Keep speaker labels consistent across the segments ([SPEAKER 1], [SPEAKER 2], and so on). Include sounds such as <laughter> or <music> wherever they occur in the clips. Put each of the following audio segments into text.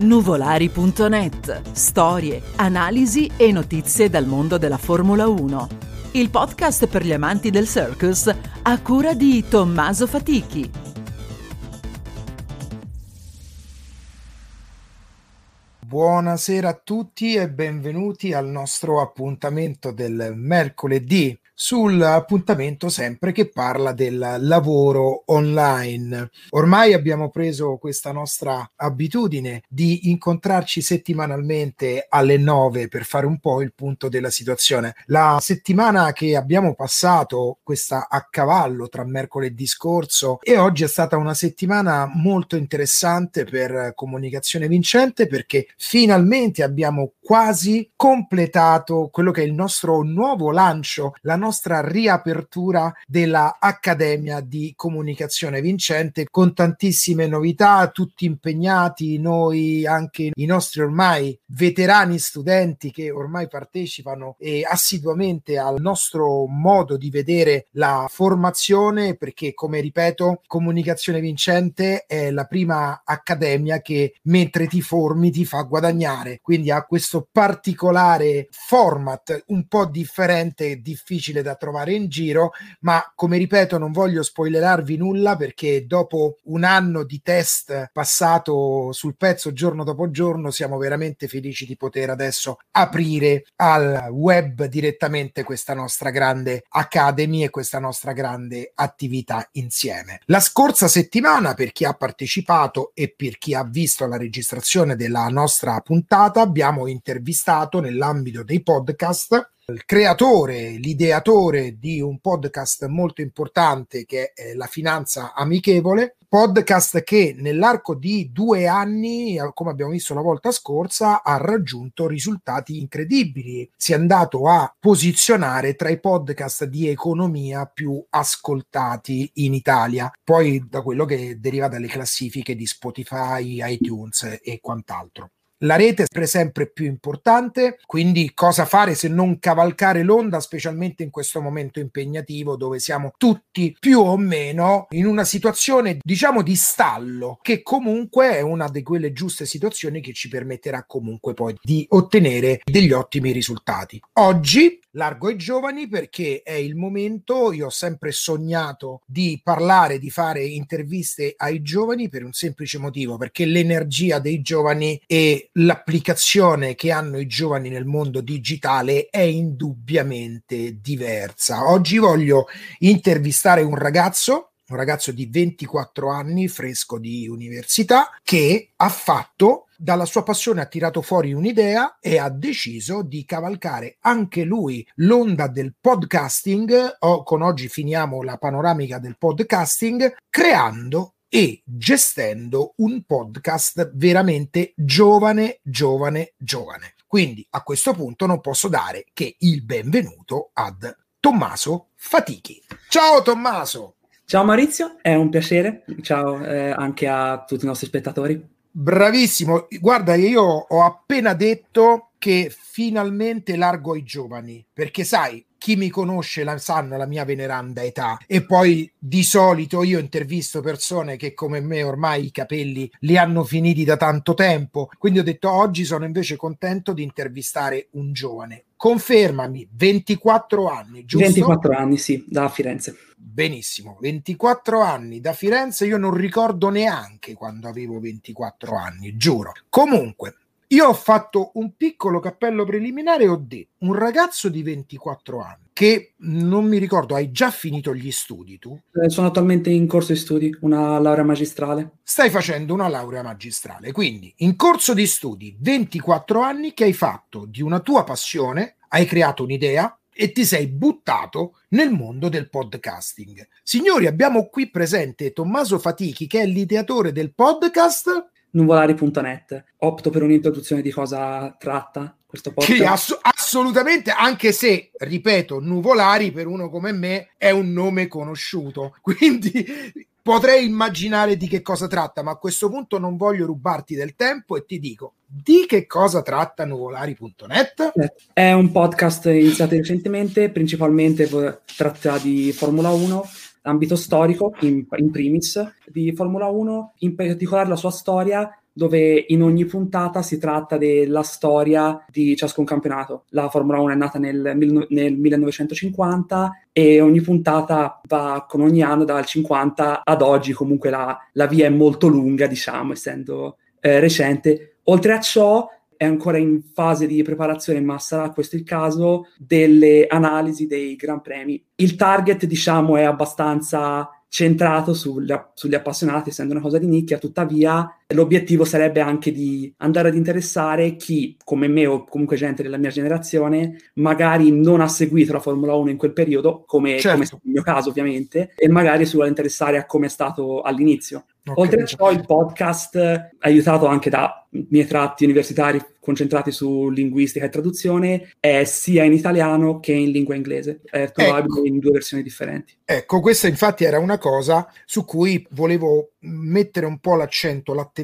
[SPEAKER 1] Nuvolari.net. Storie, analisi e notizie dal mondo della Formula 1. Il podcast per gli amanti del circus a cura di Tommaso Fatichi.
[SPEAKER 2] Buonasera a tutti e benvenuti al nostro appuntamento del mercoledì sull'appuntamento sempre che parla del lavoro online. Ormai abbiamo preso questa nostra abitudine di incontrarci settimanalmente alle 9 per fare un po' il punto della situazione. La settimana che abbiamo passato, questa a cavallo tra mercoledì scorso e oggi è stata una settimana molto interessante per comunicazione vincente perché finalmente abbiamo quasi completato quello che è il nostro nuovo lancio, la nostra nostra riapertura della Accademia di Comunicazione Vincente con tantissime novità, tutti impegnati, noi anche i nostri ormai veterani studenti che ormai partecipano e assiduamente al nostro modo di vedere la formazione perché come ripeto Comunicazione Vincente è la prima accademia che mentre ti formi ti fa guadagnare. Quindi ha questo particolare format un po' differente e difficile da trovare in giro, ma come ripeto non voglio spoilerarvi nulla perché dopo un anno di test passato sul pezzo giorno dopo giorno siamo veramente felici di poter adesso aprire al web direttamente questa nostra grande academy e questa nostra grande attività insieme. La scorsa settimana per chi ha partecipato e per chi ha visto la registrazione della nostra puntata abbiamo intervistato nell'ambito dei podcast il creatore, l'ideatore di un podcast molto importante che è La Finanza Amichevole, podcast che nell'arco di due anni, come abbiamo visto la volta scorsa, ha raggiunto risultati incredibili. Si è andato a posizionare tra i podcast di economia più ascoltati in Italia, poi da quello che deriva dalle classifiche di Spotify, iTunes e quant'altro. La rete è sempre più importante, quindi cosa fare se non cavalcare l'onda, specialmente in questo momento impegnativo dove siamo tutti più o meno in una situazione, diciamo, di stallo, che comunque è una di quelle giuste situazioni che ci permetterà comunque poi di ottenere degli ottimi risultati. Oggi largo ai giovani perché è il momento, io ho sempre sognato di parlare, di fare interviste ai giovani per un semplice motivo, perché l'energia dei giovani e l'applicazione che hanno i giovani nel mondo digitale è indubbiamente diversa. Oggi voglio intervistare un ragazzo un ragazzo di 24 anni, fresco di università, che ha fatto dalla sua passione ha tirato fuori un'idea e ha deciso di cavalcare anche lui l'onda del podcasting, o con oggi finiamo la panoramica del podcasting, creando e gestendo un podcast veramente giovane, giovane, giovane. Quindi a questo punto non posso dare che il benvenuto ad Tommaso Fatichi. Ciao Tommaso!
[SPEAKER 3] Ciao Maurizio, è un piacere. Ciao eh, anche a tutti i nostri spettatori.
[SPEAKER 2] Bravissimo, guarda, io ho appena detto che finalmente largo ai giovani, perché sai, chi mi conosce la sanno la mia veneranda età. E poi di solito io intervisto persone che come me ormai i capelli li hanno finiti da tanto tempo. Quindi ho detto oggi sono invece contento di intervistare un giovane. Confermami 24 anni giusto?
[SPEAKER 3] 24 anni sì da Firenze.
[SPEAKER 2] Benissimo 24 anni da Firenze. Io non ricordo neanche quando avevo 24 anni giuro. Comunque io ho fatto un piccolo cappello preliminare e ho detto un ragazzo di 24 anni che non mi ricordo, hai già finito gli studi tu?
[SPEAKER 3] Eh, sono attualmente in corso di studi, una laurea magistrale.
[SPEAKER 2] Stai facendo una laurea magistrale, quindi in corso di studi 24 anni che hai fatto di una tua passione, hai creato un'idea, e ti sei buttato nel mondo del podcasting. Signori, abbiamo qui presente Tommaso Fatichi, che è l'ideatore del podcast
[SPEAKER 3] nuvolari.net. Opto per un'introduzione di cosa tratta questo podcast.
[SPEAKER 2] Sì, ass- assolutamente, anche se, ripeto, Nuvolari per uno come me è un nome conosciuto, <laughs> quindi potrei immaginare di che cosa tratta, ma a questo punto non voglio rubarti del tempo e ti dico di che cosa tratta nuvolari.net?
[SPEAKER 3] È un podcast iniziato recentemente, principalmente tratta di Formula 1 ambito storico, in, in, primis, di Formula 1, in particolare la sua storia dove in ogni puntata si tratta della storia di ciascun campionato. La Formula 1 è nata nel, nel 1950 e ogni puntata va con ogni anno dal 50 ad oggi, comunque la, la via è molto lunga, diciamo, essendo eh, recente. Oltre a ciò, è ancora in fase di preparazione, ma sarà questo il caso, delle analisi dei Gran Premi. Il target, diciamo, è abbastanza centrato sugli, sugli, appassionati, essendo una cosa di nicchia, tuttavia l'obiettivo sarebbe anche di andare ad interessare chi, come me o comunque gente della mia generazione, magari non ha seguito la Formula 1 in quel periodo, come, certo. come il mio caso ovviamente, e magari si vuole interessare a come è stato all'inizio. Okay. Oltre a ciò, il podcast, aiutato anche da miei tratti universitari concentrati su linguistica e traduzione, è sia in italiano che in lingua inglese. È trovabile ecco. in due versioni differenti.
[SPEAKER 2] Ecco, questa infatti era una cosa su cui volevo mettere un po' l'accento, l'attenzione,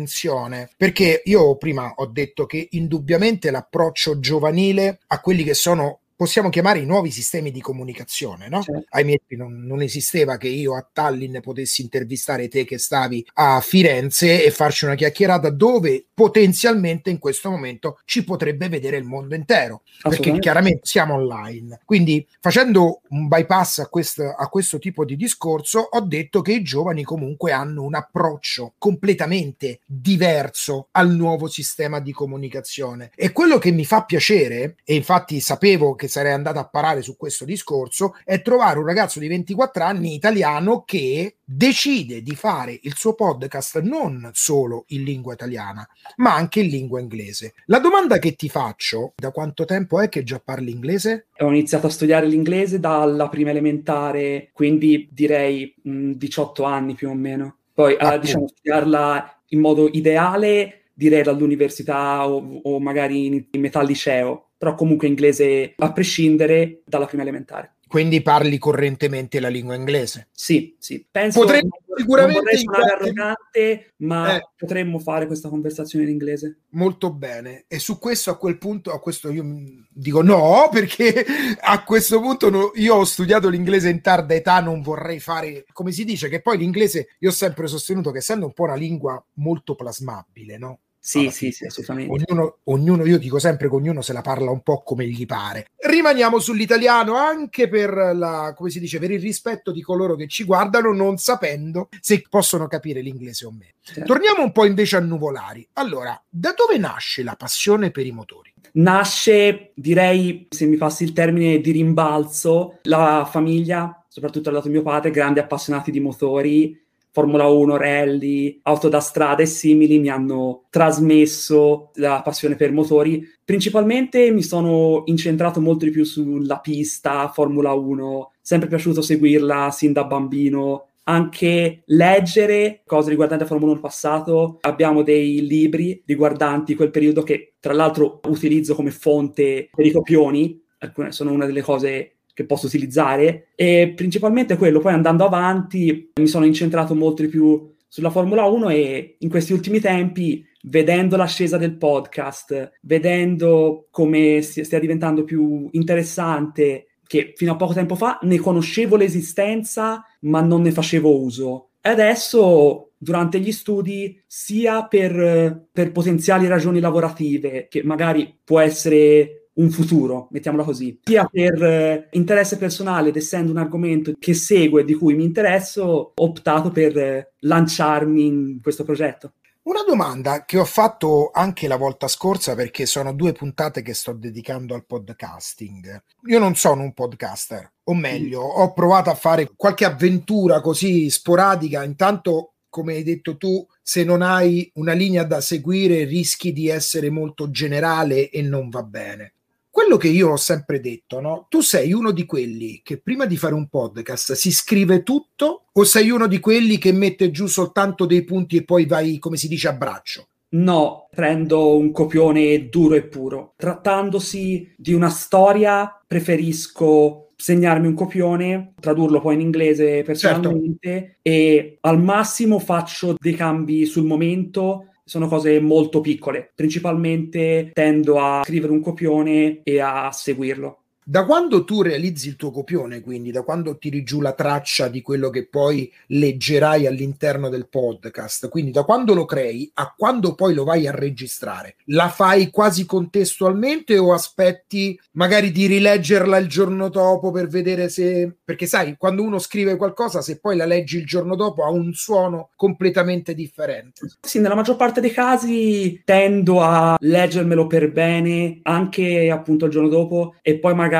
[SPEAKER 2] perché io prima ho detto che indubbiamente l'approccio giovanile a quelli che sono possiamo chiamare i nuovi sistemi di comunicazione, no? Certo. Ai miei non, non, esisteva che io a Tallinn potessi intervistare te che stavi a Firenze e farci una chiacchierata dove potenzialmente in questo momento ci potrebbe vedere il mondo intero, perché chiaramente siamo online. Quindi facendo un bypass a, quest, a questo tipo di discorso, ho detto che i giovani comunque hanno un approccio completamente diverso al nuovo sistema di comunicazione. E quello che mi fa piacere, e infatti sapevo che che sarei andato a parare su questo discorso è trovare un ragazzo di 24 anni italiano che decide di fare il suo podcast non solo in lingua italiana, ma anche in lingua inglese. La domanda che ti faccio, da quanto tempo è che già parli inglese?
[SPEAKER 3] Ho iniziato a studiare l'inglese dalla prima elementare, quindi direi mh, 18 anni più o meno. Poi, uh, diciamo, studiarla in modo ideale direi dall'università o, o magari in, in metà liceo, però comunque inglese a prescindere dalla prima elementare.
[SPEAKER 2] Quindi parli correntemente la lingua inglese?
[SPEAKER 3] Sì, sì. Penso Potrei, sicuramente non vorrei suonare arrogante, ma eh, potremmo fare questa conversazione in inglese.
[SPEAKER 2] Molto bene. E su questo, a quel punto, a questo io dico no, perché <laughs> a questo punto no, io ho studiato l'inglese in tarda età, non vorrei fare, come si dice, che poi l'inglese, io ho sempre sostenuto che essendo un po' una lingua molto plasmabile, no?
[SPEAKER 3] Sì, sì, sì, assolutamente.
[SPEAKER 2] Ognuno, ognuno, io dico sempre che ognuno se la parla un po' come gli pare. Rimaniamo sull'italiano anche per la, come si dice, per il rispetto di coloro che ci guardano, non sapendo se possono capire l'inglese o meno. Certo. Torniamo un po' invece a Nuvolari. Allora, da dove nasce la passione per i motori?
[SPEAKER 3] Nasce, direi, se mi passi il termine, di rimbalzo. La famiglia, soprattutto al lato mio padre, grandi appassionati di motori, Formula 1, rally, auto da strada e simili mi hanno trasmesso la passione per motori. Principalmente mi sono incentrato molto di più sulla pista, Formula 1, sempre piaciuto seguirla sin da bambino, anche leggere cose riguardanti la Formula 1 passato. Abbiamo dei libri riguardanti quel periodo che tra l'altro utilizzo come fonte per i copioni, alcune sono una delle cose che posso utilizzare e principalmente quello. Poi andando avanti mi sono incentrato molto di più sulla Formula 1 e in questi ultimi tempi, vedendo l'ascesa del podcast, vedendo come stia diventando più interessante, che fino a poco tempo fa ne conoscevo l'esistenza ma non ne facevo uso. Adesso durante gli studi sia per, per potenziali ragioni lavorative, che magari può essere un futuro, mettiamola così, sia per eh, interesse personale ed essendo un argomento che segue e di cui mi interesso, ho optato per eh, lanciarmi in questo progetto.
[SPEAKER 2] Una domanda che ho fatto anche la volta scorsa perché sono due puntate che sto dedicando al podcasting. Io non sono un podcaster, o meglio, ho provato a fare qualche avventura così sporadica, intanto come hai detto tu, se non hai una linea da seguire rischi di essere molto generale e non va bene quello che io ho sempre detto, no? Tu sei uno di quelli che prima di fare un podcast si scrive tutto o sei uno di quelli che mette giù soltanto dei punti e poi vai, come si dice, a braccio?
[SPEAKER 3] No, prendo un copione duro e puro. Trattandosi di una storia, preferisco segnarmi un copione, tradurlo poi in inglese personalmente certo. e al massimo faccio dei cambi sul momento sono cose molto piccole. Principalmente tendo a scrivere un copione e a seguirlo.
[SPEAKER 2] Da quando tu realizzi il tuo copione, quindi da quando tiri giù la traccia di quello che poi leggerai all'interno del podcast, quindi da quando lo crei a quando poi lo vai a registrare, la fai quasi contestualmente o aspetti magari di rileggerla il giorno dopo per vedere se... perché sai, quando uno scrive qualcosa, se poi la leggi il giorno dopo ha un suono completamente differente.
[SPEAKER 3] Sì, nella maggior parte dei casi tendo a leggermelo per bene anche appunto il giorno dopo e poi magari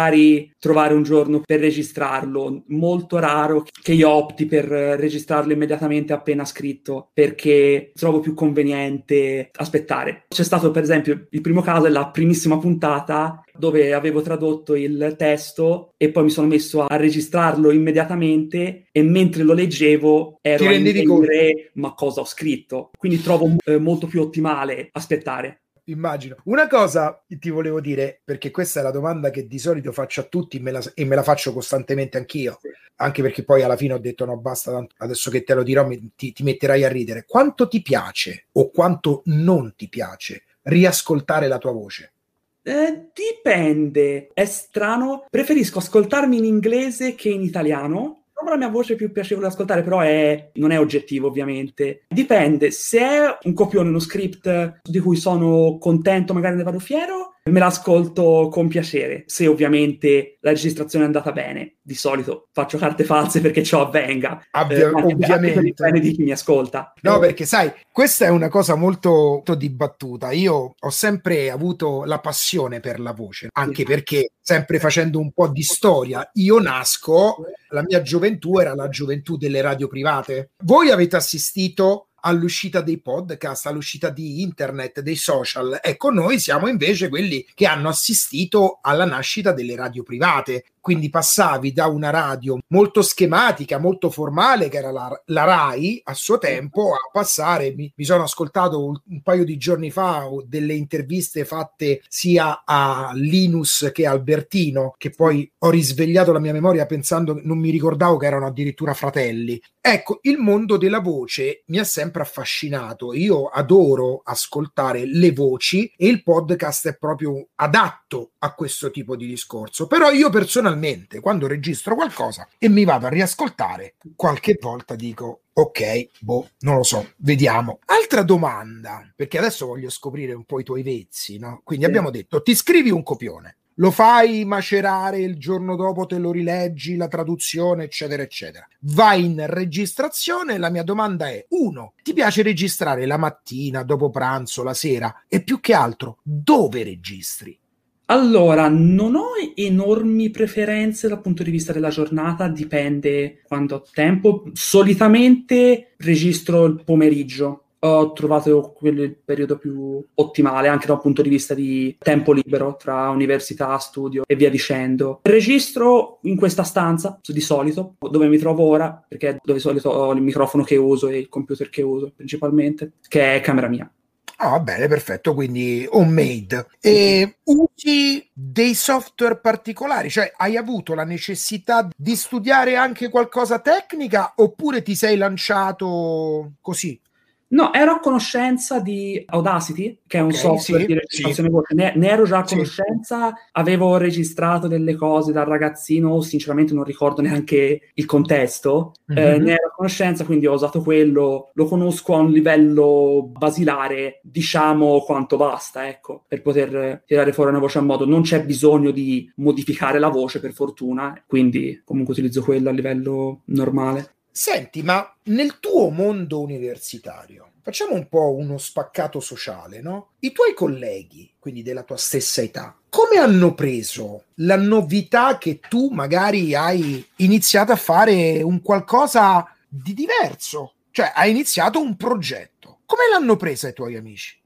[SPEAKER 3] trovare un giorno per registrarlo. Molto raro che io opti per registrarlo immediatamente appena scritto perché trovo più conveniente aspettare. C'è stato per esempio il primo caso è la primissima puntata dove avevo tradotto il testo e poi mi sono messo a registrarlo immediatamente e mentre lo leggevo ero a intendere ma cosa ho scritto. Quindi trovo eh, molto più ottimale aspettare
[SPEAKER 2] immagino. Una cosa ti volevo dire, perché questa è la domanda che di solito faccio a tutti me la, e me la faccio costantemente anch'io, anche perché poi alla fine ho detto no, basta, adesso che te lo dirò mi, ti, ti metterai a ridere. Quanto ti piace o quanto non ti piace riascoltare la tua voce?
[SPEAKER 3] Eh, dipende, è strano. Preferisco ascoltarmi in inglese che in italiano. La mia voce più piacevole da ascoltare, però è... non è oggettivo, ovviamente. Dipende, se è un copione, uno script di cui sono contento, magari ne vado fiero, me l'ascolto con piacere, se ovviamente la registrazione è andata bene. Di solito faccio carte false perché ciò avvenga.
[SPEAKER 2] Abbia, eh, ovviamente.
[SPEAKER 3] Per di chi mi ascolta.
[SPEAKER 2] No, perché sai, questa è una cosa molto, molto dibattuta. Io ho sempre avuto la passione per la voce, anche sì. perché sempre facendo un po' di storia, io nasco, la mia gioventù era la gioventù delle radio private. Voi avete assistito all'uscita dei podcast, all'uscita di internet, dei social. Ecco, noi siamo invece quelli che hanno assistito alla nascita delle radio private, quindi passavi da una radio molto schematica, molto formale, che era la, la RAI a suo tempo, a passare, mi, mi sono ascoltato un, un, paio di giorni fa delle interviste fatte sia a Linus che a Albertino, che poi ho risvegliato la mia memoria pensando, non mi ricordavo che erano addirittura fratelli. Ecco, il mondo della voce mi ha sempre affascinato. Io adoro ascoltare le voci e il podcast è proprio adatto a questo tipo di discorso. Però io personalmente personalmente, quando registro qualcosa e mi vado a riascoltare, qualche volta dico ok, boh, non lo so, vediamo. Altra domanda, perché adesso voglio scoprire un po' i tuoi vezzi, no? Quindi sì. abbiamo detto, ti scrivi un copione, lo fai macerare il giorno dopo, te lo rileggi, la traduzione, eccetera, eccetera. Vai in registrazione, la mia domanda è, uno, ti piace registrare la mattina, dopo pranzo, la sera? E più che altro, dove registri?
[SPEAKER 3] Allora, non ho enormi preferenze dal punto di vista della giornata, dipende quando ho tempo. Solitamente registro il pomeriggio. Ho trovato quello il periodo più ottimale anche da un punto di vista di tempo libero tra università, studio e via dicendo. Registro in questa stanza, di solito, dove mi trovo ora, perché è dove di solito ho il microfono che uso e il computer che uso principalmente, che è camera mia.
[SPEAKER 2] Ah, va bene, perfetto, quindi homemade. E usi dei software particolari? Cioè, hai avuto la necessità di studiare anche qualcosa tecnica oppure ti sei lanciato così?
[SPEAKER 3] No, ero a conoscenza di Audacity, che è un okay, software sì, di registrazione sì. voce. Ne, ne, ero già a conoscenza, sì. avevo registrato delle cose da ragazzino, sinceramente non ricordo neanche il contesto. Mm-hmm. Eh, mhm. ne ero a conoscenza, quindi ho usato quello. Lo conosco a un livello basilare, diciamo quanto basta, ecco, per poter tirare fuori una voce a modo. Non c'è bisogno di modificare la voce, per fortuna, quindi comunque utilizzo quello a livello normale.
[SPEAKER 2] Senti, ma nel tuo mondo universitario, facciamo un po' uno spaccato sociale, no? I tuoi colleghi, quindi della tua stessa età, come hanno preso la novità che tu magari hai iniziato a fare un qualcosa di diverso? Cioè, hai iniziato un progetto. Come l'hanno presa i tuoi amici?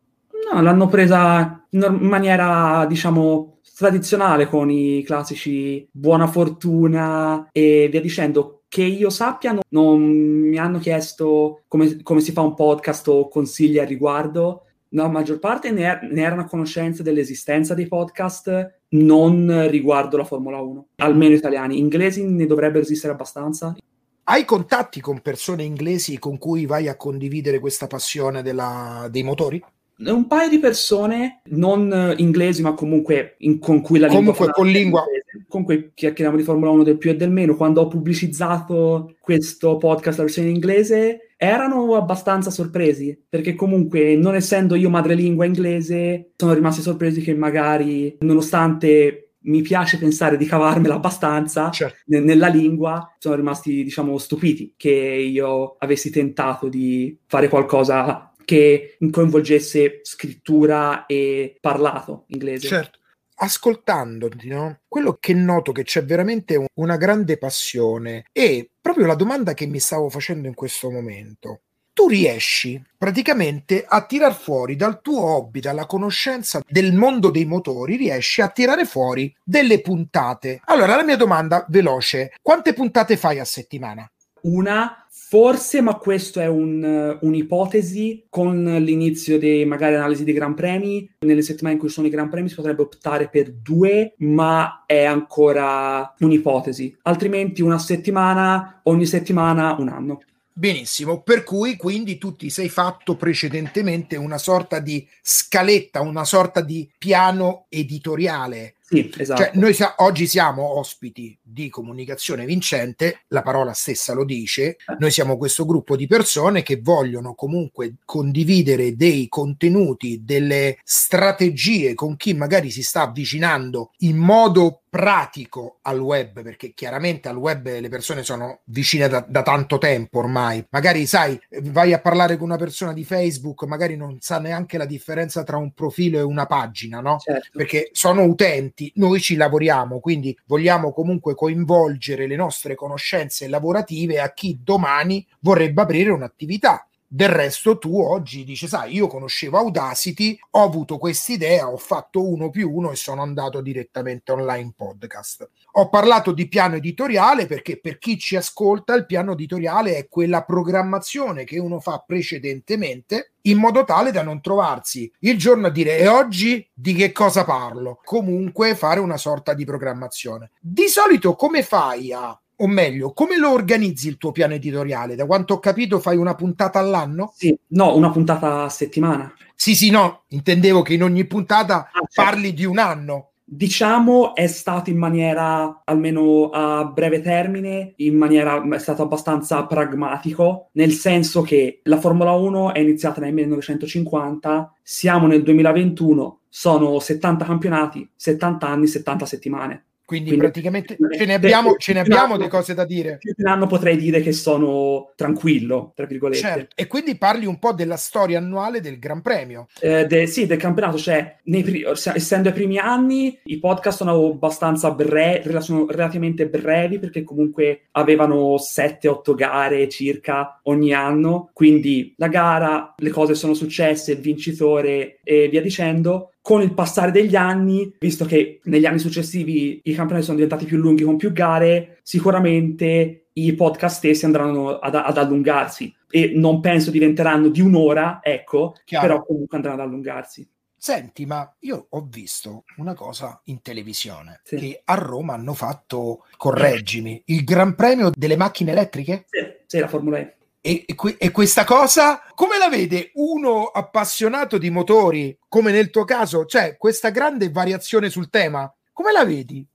[SPEAKER 3] No, l'hanno presa in maniera, diciamo, tradizionale con i classici buona fortuna e via dicendo che io sappia non, non mi hanno chiesto come, come, si fa un podcast o consigli al riguardo. La maggior parte ne, er- ne erano a conoscenza dell'esistenza dei podcast, non riguardo la Formula 1, almeno italiani. Inglesi ne dovrebbero esistere abbastanza.
[SPEAKER 2] Hai contatti con persone inglesi con cui vai a condividere questa passione della, dei motori?
[SPEAKER 3] Un paio di persone non inglesi, ma comunque in, con cui la
[SPEAKER 2] lingua comunque con lingua
[SPEAKER 3] comunque chiacchieriamo di Formula 1 del più e del meno. Quando ho pubblicizzato questo podcast la versione in inglese, erano abbastanza sorpresi, perché comunque, non essendo io madrelingua inglese, sono rimasti sorpresi che magari, nonostante mi piace pensare di cavarmela abbastanza certo. n- nella lingua, sono rimasti, diciamo, stupiti che io avessi tentato di fare qualcosa che coinvolgesse scrittura e parlato inglese.
[SPEAKER 2] Certo. Ascoltandoti, no? quello che noto che c'è veramente una grande passione e proprio la domanda che mi stavo facendo in questo momento tu riesci praticamente a tirar fuori dal tuo hobby, dalla conoscenza del mondo dei motori, riesci a tirare fuori delle puntate. Allora, la mia domanda veloce, quante puntate fai a settimana?
[SPEAKER 3] Una, forse, ma questo è un, un'ipotesi, con l'inizio di magari analisi dei Gran Premi, nelle settimane in cui sono i Gran Premi si potrebbe optare per due, ma è ancora un'ipotesi. Altrimenti una settimana, ogni settimana un anno.
[SPEAKER 2] Benissimo, per cui quindi tu ti sei fatto precedentemente una sorta di scaletta, una sorta di piano editoriale
[SPEAKER 3] sì, esatto.
[SPEAKER 2] Cioè, noi sa- oggi siamo ospiti di comunicazione vincente, la parola stessa lo dice, noi siamo questo gruppo di persone che vogliono comunque condividere dei contenuti, delle strategie con chi magari si sta avvicinando in modo pratico al web, perché chiaramente al web le persone sono vicine da, da, tanto tempo ormai. Magari sai, vai a parlare con una persona di Facebook, magari non sa neanche la differenza tra un profilo e una pagina, no? Certo. Perché sono utenti noi ci lavoriamo, quindi vogliamo comunque coinvolgere le nostre conoscenze lavorative a chi domani vorrebbe aprire un'attività. Del resto tu oggi dici, sai, io conoscevo Audacity, ho avuto quest'idea, ho fatto uno più uno e sono andato direttamente online podcast. Ho parlato di piano editoriale perché per chi ci ascolta il piano editoriale è quella programmazione che uno fa precedentemente in modo tale da non trovarsi il giorno a dire e oggi di che cosa parlo? Comunque fare una sorta di programmazione. Di solito come fai a o meglio, come lo organizzi il tuo piano editoriale? Da quanto ho capito, fai una puntata all'anno?
[SPEAKER 3] Sì, no, una puntata a settimana.
[SPEAKER 2] Sì, sì, no, intendevo che in ogni puntata ah, certo. parli di un anno.
[SPEAKER 3] Diciamo è stato in maniera, almeno a breve termine, in maniera, è stato abbastanza pragmatico, nel senso che la Formula 1 è iniziata nel 1950, siamo nel 2021, sono 70 campionati, 70 anni, 70 settimane.
[SPEAKER 2] Quindi, Quindi praticamente ce ne abbiamo, ce ne abbiamo di cose da dire.
[SPEAKER 3] Più di un anno potrei dire che sono tranquillo, tra virgolette. Certo.
[SPEAKER 2] E quindi parli un po' della storia annuale del Gran Premio.
[SPEAKER 3] Eh, de, sì, del campionato. Cioè, pri- essendo i primi anni, i podcast sono abbastanza brevi, sono relativamente brevi, perché comunque avevano 7-8 gare circa ogni anno. Quindi la gara, le cose sono successe, il vincitore e via dicendo con il passare degli anni, visto che negli anni successivi i campionati sono diventati più lunghi con più gare, sicuramente i podcast stessi andranno ad, ad allungarsi e non penso diventeranno di un'ora, ecco, Chiaro. però comunque andranno ad allungarsi.
[SPEAKER 2] Senti, ma io ho visto una cosa in televisione sì. che a Roma hanno fatto, correggimi, il Gran Premio delle macchine elettriche?
[SPEAKER 3] Sì, sì la Formula E.
[SPEAKER 2] E, e, questa cosa come la vede uno appassionato di motori, come nel tuo caso, cioè questa grande variazione sul tema? Come la vedi?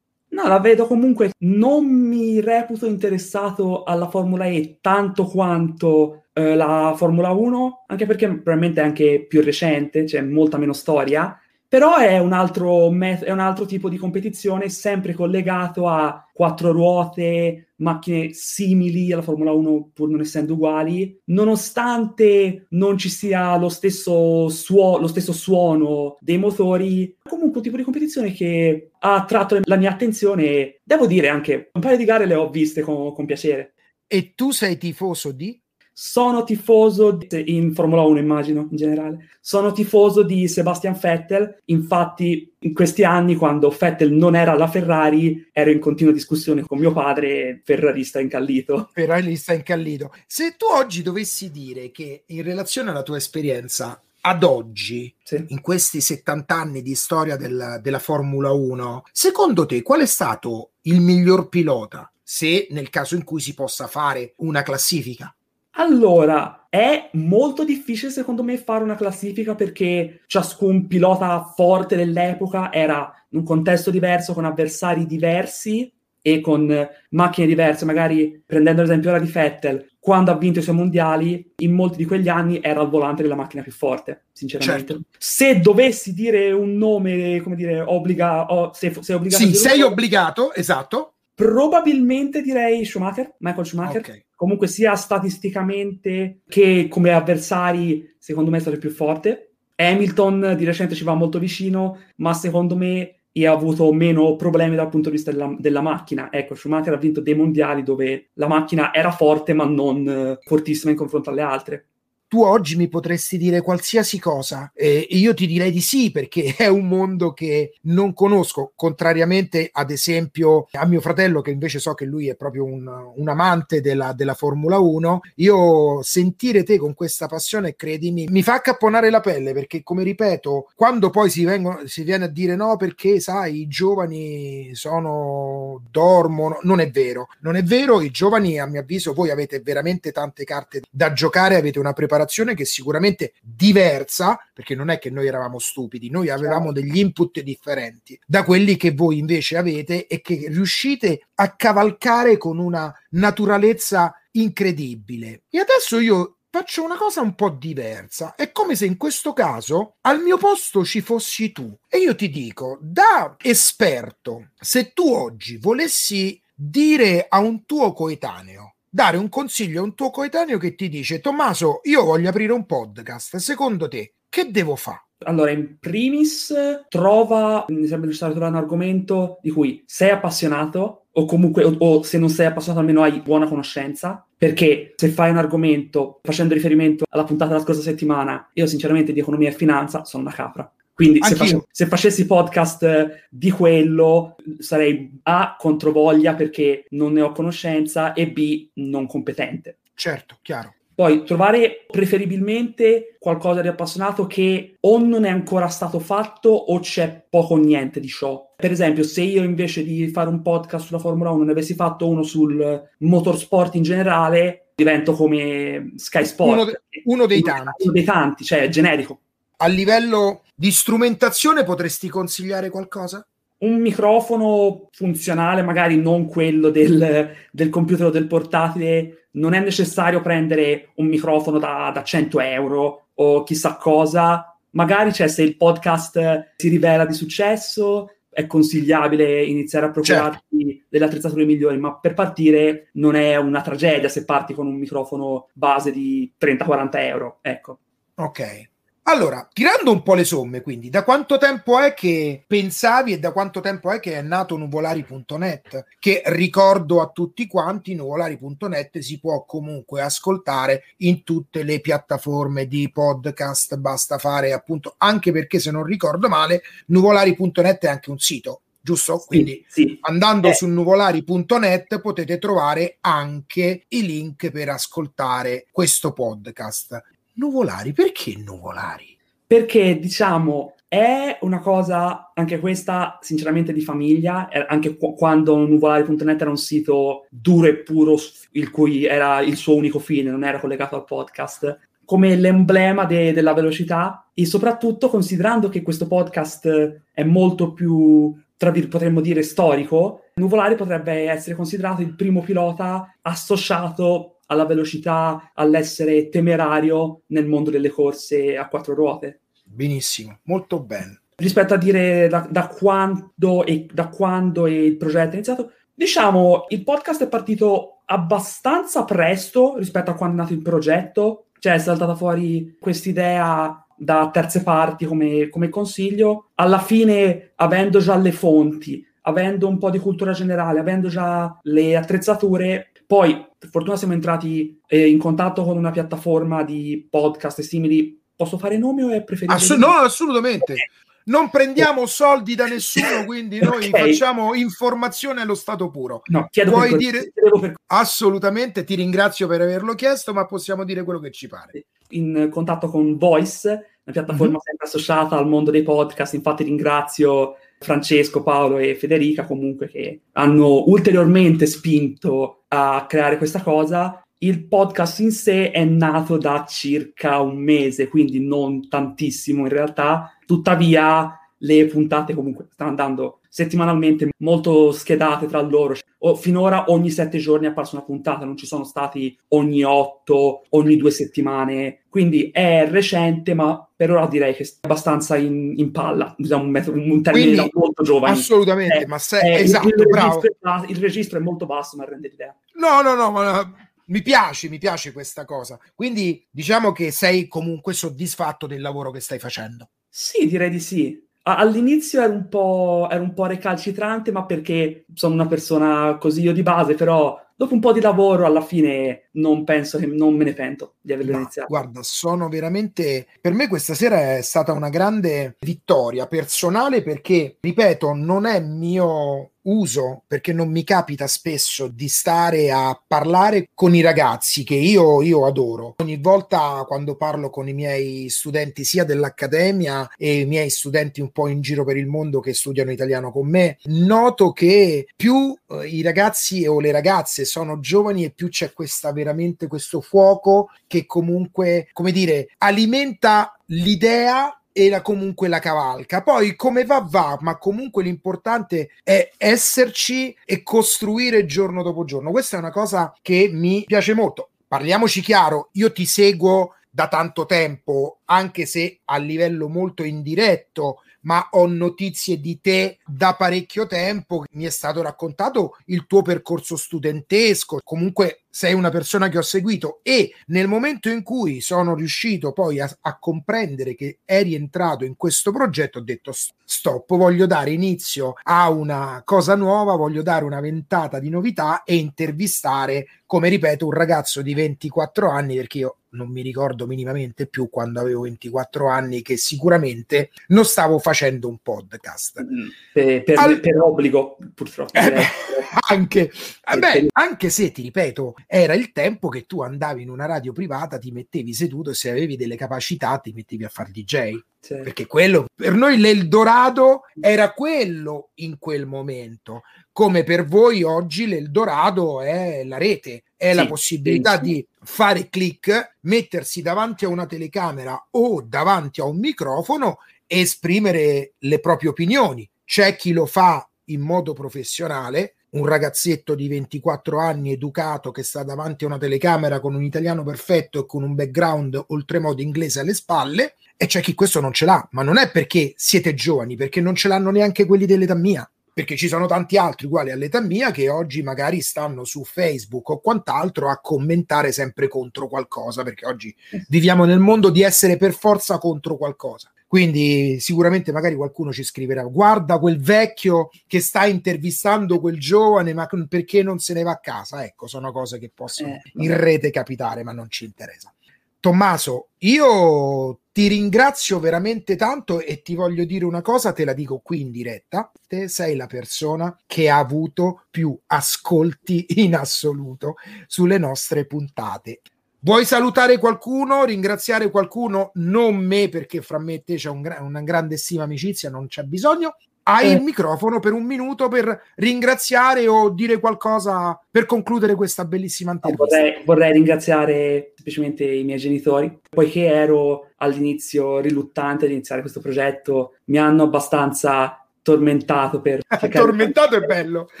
[SPEAKER 3] No, la vedo comunque. Non mi reputo interessato alla Formula E tanto quanto eh, la Formula 1, anche perché probabilmente è anche più recente, c'è cioè molta meno storia. Però è un, altro met- è un altro tipo di competizione sempre collegato a quattro ruote, macchine simili alla Formula 1 pur non essendo uguali, nonostante non ci sia lo stesso, suo- lo stesso suono dei motori, comunque un tipo di competizione che ha attratto la mia attenzione e devo dire anche un paio di gare le ho viste con, con piacere.
[SPEAKER 2] E tu sei tifoso di?
[SPEAKER 3] Sono tifoso di, in Formula 1, immagino, in generale. Sono tifoso di Sebastian Vettel. Infatti, in questi anni, quando Vettel non era alla Ferrari, ero in continua discussione con mio padre, ferrarista incallito. <laughs>
[SPEAKER 2] Ferrarista incallito. Se tu oggi dovessi dire che in relazione alla tua esperienza ad oggi, sì. in questi 70 anni di storia del, della Formula 1, secondo te qual è stato il miglior pilota? Se nel caso in cui si possa fare una classifica.
[SPEAKER 3] Allora, È molto difficile secondo me fare una classifica perché ciascun pilota forte dell'epoca era in un contesto diverso, con avversari diversi e con macchine diverse, magari prendendo l'esempio ora di Vettel, quando ha vinto i suoi mondiali, in molti di quegli anni era al volante della macchina più forte, sinceramente. Certo. Se dovessi dire un nome, come dire, obbliga, oh, se, se obbligato
[SPEAKER 2] Sì, sei obbligato, esatto.
[SPEAKER 3] Probabilmente direi Schumacher, Michael Schumacher. Okay. Comunque sia statisticamente che come avversari, secondo me è stato il più forte. Hamilton di recente ci va molto vicino, ma secondo me ha avuto meno problemi dal punto di vista della, della, macchina. Ecco, Schumacher ha vinto dei mondiali dove la macchina era forte ma non eh, fortissima in confronto alle altre
[SPEAKER 2] tu oggi mi potresti dire qualsiasi cosa e io ti direi di sì perché <laughs> è un mondo che non conosco, contrariamente ad esempio a mio fratello che invece so che lui è proprio un, un amante della, della, Formula 1. Io sentire te con questa passione, credimi, mi fa accapponare la pelle perché come ripeto, quando poi si, vengono, si viene a dire no perché sai i giovani sono dormono, non è vero, non è vero, i giovani a mio avviso voi avete veramente tante carte da giocare, avete una preparazione preparazione che è sicuramente diversa, perché non è che noi eravamo stupidi, noi avevamo degli input differenti da quelli che voi invece avete e che riuscite a cavalcare con una naturalezza incredibile. E adesso io faccio una cosa un po' diversa. È come se in questo caso al mio posto ci fossi tu. E io ti dico, da esperto, se tu oggi volessi dire a un tuo coetaneo dare un consiglio a un tuo coetaneo che ti dice Tommaso, io voglio aprire un podcast, secondo te che devo fare?
[SPEAKER 3] Allora, in primis, trova, mi sembra giusto trovare un argomento di cui sei appassionato o comunque, o, o, se non sei appassionato almeno hai buona conoscenza, perché se fai un argomento facendo riferimento alla puntata della scorsa settimana, io sinceramente di economia e finanza sono una capra. Quindi se, face- se, facessi podcast di quello sarei A controvoglia perché non ne ho conoscenza e B non competente.
[SPEAKER 2] Certo, chiaro.
[SPEAKER 3] Poi trovare preferibilmente qualcosa di appassionato che o non è ancora stato fatto o c'è poco o niente di ciò. Per esempio, se io invece di fare un podcast sulla Formula 1 ne avessi fatto uno sul motorsport in generale, divento come Sky Sport.
[SPEAKER 2] Uno, de- uno dei tanti.
[SPEAKER 3] Uno dei tanti, cioè generico.
[SPEAKER 2] A livello di strumentazione potresti consigliare qualcosa?
[SPEAKER 3] Un microfono funzionale, magari non quello del, del computer o del portatile, non è necessario prendere un microfono da, da 100 euro o chissà cosa. Magari cioè, se il podcast si rivela di successo, è consigliabile iniziare a procurarti certo. delle attrezzature migliori, ma per partire non è una tragedia se parti con un microfono base di 30-40 euro. Ecco.
[SPEAKER 2] Ok. Allora, tirando un po' le somme, quindi, da quanto tempo è che pensavi e da quanto tempo è che è nato nuvolari.net? Che ricordo a tutti quanti, nuvolari.net si può comunque ascoltare in tutte le piattaforme di podcast, basta fare appunto, anche perché se non ricordo male, nuvolari.net è anche un sito, giusto? Sì, Quindi sì. andando eh. su nuvolari.net potete trovare anche i link per ascoltare questo podcast. Nuvolari, perché nuvolari?
[SPEAKER 3] Perché diciamo è una cosa, anche questa, sinceramente di famiglia, anche qu- quando nuvolari.net era un sito duro e puro, il cui era il suo unico fine, non era collegato al podcast, come l'emblema de- della velocità. E soprattutto considerando che questo podcast è molto più, tra vir- potremmo dire, storico, Nuvolari potrebbe essere considerato il primo pilota associato alla velocità, all'essere temerario nel mondo delle corse a quattro ruote.
[SPEAKER 2] Benissimo, molto bene.
[SPEAKER 3] Rispetto a dire da, da, quando e, da quando il progetto è iniziato, diciamo il podcast è partito abbastanza presto rispetto a quando è nato il progetto, cioè è saltata fuori quest'idea da terze parti come, come consiglio. Alla fine, avendo già le fonti, avendo un po' di cultura generale, avendo già le attrezzature, poi per fortuna siamo entrati eh, in contatto con una piattaforma di podcast e simili. Posso fare nome o è preferibile?
[SPEAKER 2] Assu- no, assolutamente. Okay. Non prendiamo soldi da nessuno, quindi noi okay. facciamo informazione allo stato puro.
[SPEAKER 3] No, chiedo
[SPEAKER 2] Puoi
[SPEAKER 3] per
[SPEAKER 2] dire per... assolutamente, ti ringrazio per averlo chiesto, ma possiamo dire quello che ci pare.
[SPEAKER 3] In contatto con Voice, una piattaforma mm-hmm. sempre associata al mondo dei podcast, infatti ringrazio Francesco, Paolo e Federica comunque che hanno ulteriormente spinto a creare questa cosa. Il podcast in sé è nato da circa un mese, quindi non tantissimo in realtà, tuttavia le puntate comunque stanno andando settimanalmente molto schedate tra loro. O, finora ogni sette giorni è apparsa una puntata, non ci sono stati ogni otto, ogni due settimane. Quindi è recente, ma per ora direi che è abbastanza in, in palla, diciamo un, metodo, un termine Quindi, molto giovane.
[SPEAKER 2] Assolutamente,
[SPEAKER 3] è,
[SPEAKER 2] ma sei, esatto,
[SPEAKER 3] il,
[SPEAKER 2] bravo.
[SPEAKER 3] Registro, il registro è molto basso, ma rende l'idea.
[SPEAKER 2] No, no, no, ma mi piace, mi piace questa cosa. Quindi diciamo che sei comunque soddisfatto del lavoro che stai facendo.
[SPEAKER 3] Sì, direi di sì. All'inizio ero un, po', ero un po' recalcitrante, ma perché sono una persona così io di base, però dopo un po' di lavoro alla fine non penso che non me ne pento di averlo no, iniziato.
[SPEAKER 2] Guarda, sono veramente per me questa sera è stata una grande vittoria personale perché, ripeto, non è mio uso perché non mi capita spesso di stare a parlare con i ragazzi che io, io adoro. Ogni volta quando parlo con i miei studenti sia dell'accademia e i miei studenti un po' in giro per il mondo che studiano italiano con me, noto che più eh, i ragazzi o le ragazze sono giovani e più c'è questa veramente questo fuoco che comunque, come dire, alimenta l'idea e la, comunque la cavalca. Poi come va va, ma comunque l'importante è esserci e costruire giorno dopo giorno. Questa è una cosa che mi piace molto. Parliamoci chiaro, io ti seguo da tanto tempo, anche se a livello molto indiretto, ma ho notizie di te da parecchio tempo. Mi è stato raccontato il tuo percorso studentesco. Comunque sei una persona che ho seguito e nel momento in cui sono riuscito poi a, a comprendere che eri entrato in questo progetto, ho detto stop, voglio dare inizio a una cosa nuova, voglio dare una ventata di novità e intervistare, come ripeto, un ragazzo di 24 anni perché io non mi ricordo minimamente più quando avevo 24 anni che sicuramente non stavo facendo un podcast.
[SPEAKER 3] Mm, per, per, Al... per obbligo, purtroppo.
[SPEAKER 2] Eh beh, <laughs> anche, eh beh, anche se ti ripeto, era il tempo che tu andavi in una radio privata, ti mettevi seduto e se avevi delle capacità ti mettevi a fare DJ. Certo. Perché quello per noi l'Eldorado era quello in quel momento, come per voi oggi l'Eldorado è la rete, è sì, la possibilità sì. di fare click, mettersi davanti a una telecamera o davanti a un microfono e esprimere le proprie opinioni. C'è chi lo fa in modo professionale, un ragazzetto di 24 anni educato che sta davanti a una telecamera con un italiano perfetto e con un background oltremodo inglese alle spalle, e c'è chi questo non ce l'ha, ma non è perché siete giovani, perché non ce l'hanno neanche quelli dell'età mia perché ci sono tanti altri uguali all'età mia che oggi magari stanno su Facebook o quant'altro a commentare sempre contro qualcosa, perché oggi viviamo nel mondo di essere per forza contro qualcosa. Quindi sicuramente magari qualcuno ci scriverà, guarda quel vecchio che sta intervistando quel giovane, ma perché non se ne va a casa? Ecco, sono cose che possono eh, in rete capitare, ma non ci interessa. Tommaso, io ti ringrazio veramente tanto e ti voglio dire una cosa, te la dico qui in diretta. Te sei la persona che ha avuto più ascolti in assoluto sulle nostre puntate. Vuoi salutare qualcuno, ringraziare qualcuno? Non me, perché fra me e te c'è un gra- una grandissima amicizia, non c'è bisogno. Hai eh. il microfono per un minuto per ringraziare o dire qualcosa per concludere questa bellissima intervista.
[SPEAKER 3] Vorrei, vorrei ringraziare semplicemente i miei genitori, poiché ero all'inizio riluttante ad iniziare questo progetto, mi hanno abbastanza tormentato per <laughs>
[SPEAKER 2] tormentato di... è bello. <laughs>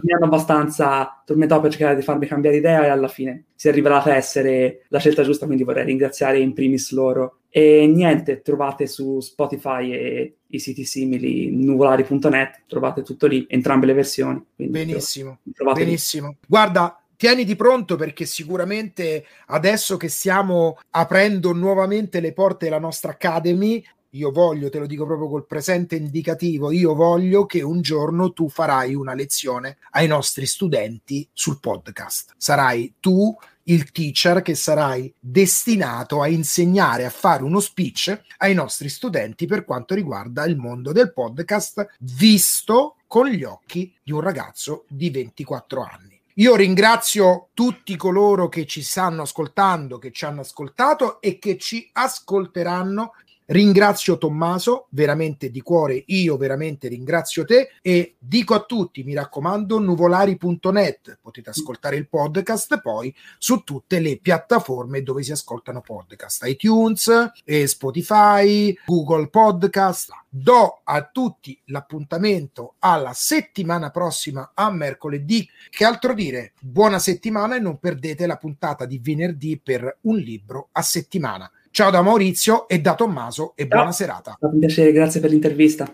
[SPEAKER 3] Mi hanno abbastanza tormentato per cercare di farmi cambiare idea e alla fine si è rivelata essere la scelta giusta quindi vorrei ringraziare in primis loro. E niente trovate su Spotify e i siti simili nuvolari.net trovate tutto lì entrambe le versioni
[SPEAKER 2] benissimo benissimo. Lì. guarda tieniti pronto perché sicuramente adesso che stiamo aprendo nuovamente le porte della nostra Academy io voglio, te lo dico proprio col presente indicativo, io voglio che un giorno tu farai una lezione ai nostri studenti sul podcast. Sarai tu il teacher che sarai destinato a insegnare a fare uno speech ai nostri studenti per quanto riguarda il mondo del podcast visto con gli occhi di un ragazzo di 24 anni. Io ringrazio tutti coloro che ci stanno ascoltando, che ci hanno ascoltato e che ci ascolteranno Ringrazio Tommaso, veramente di cuore, io veramente ringrazio te e dico a tutti, mi raccomando, nuvolari.net, potete ascoltare il podcast poi su tutte le piattaforme dove si ascoltano podcast, iTunes, Spotify, Google Podcast. Do a tutti l'appuntamento alla settimana prossima a mercoledì. Che altro dire? Buona settimana e non perdete la puntata di venerdì per un libro a settimana. Ciao da Maurizio e da Tommaso e
[SPEAKER 3] Ciao.
[SPEAKER 2] buona serata.
[SPEAKER 3] È stato un piacere, grazie per l'intervista.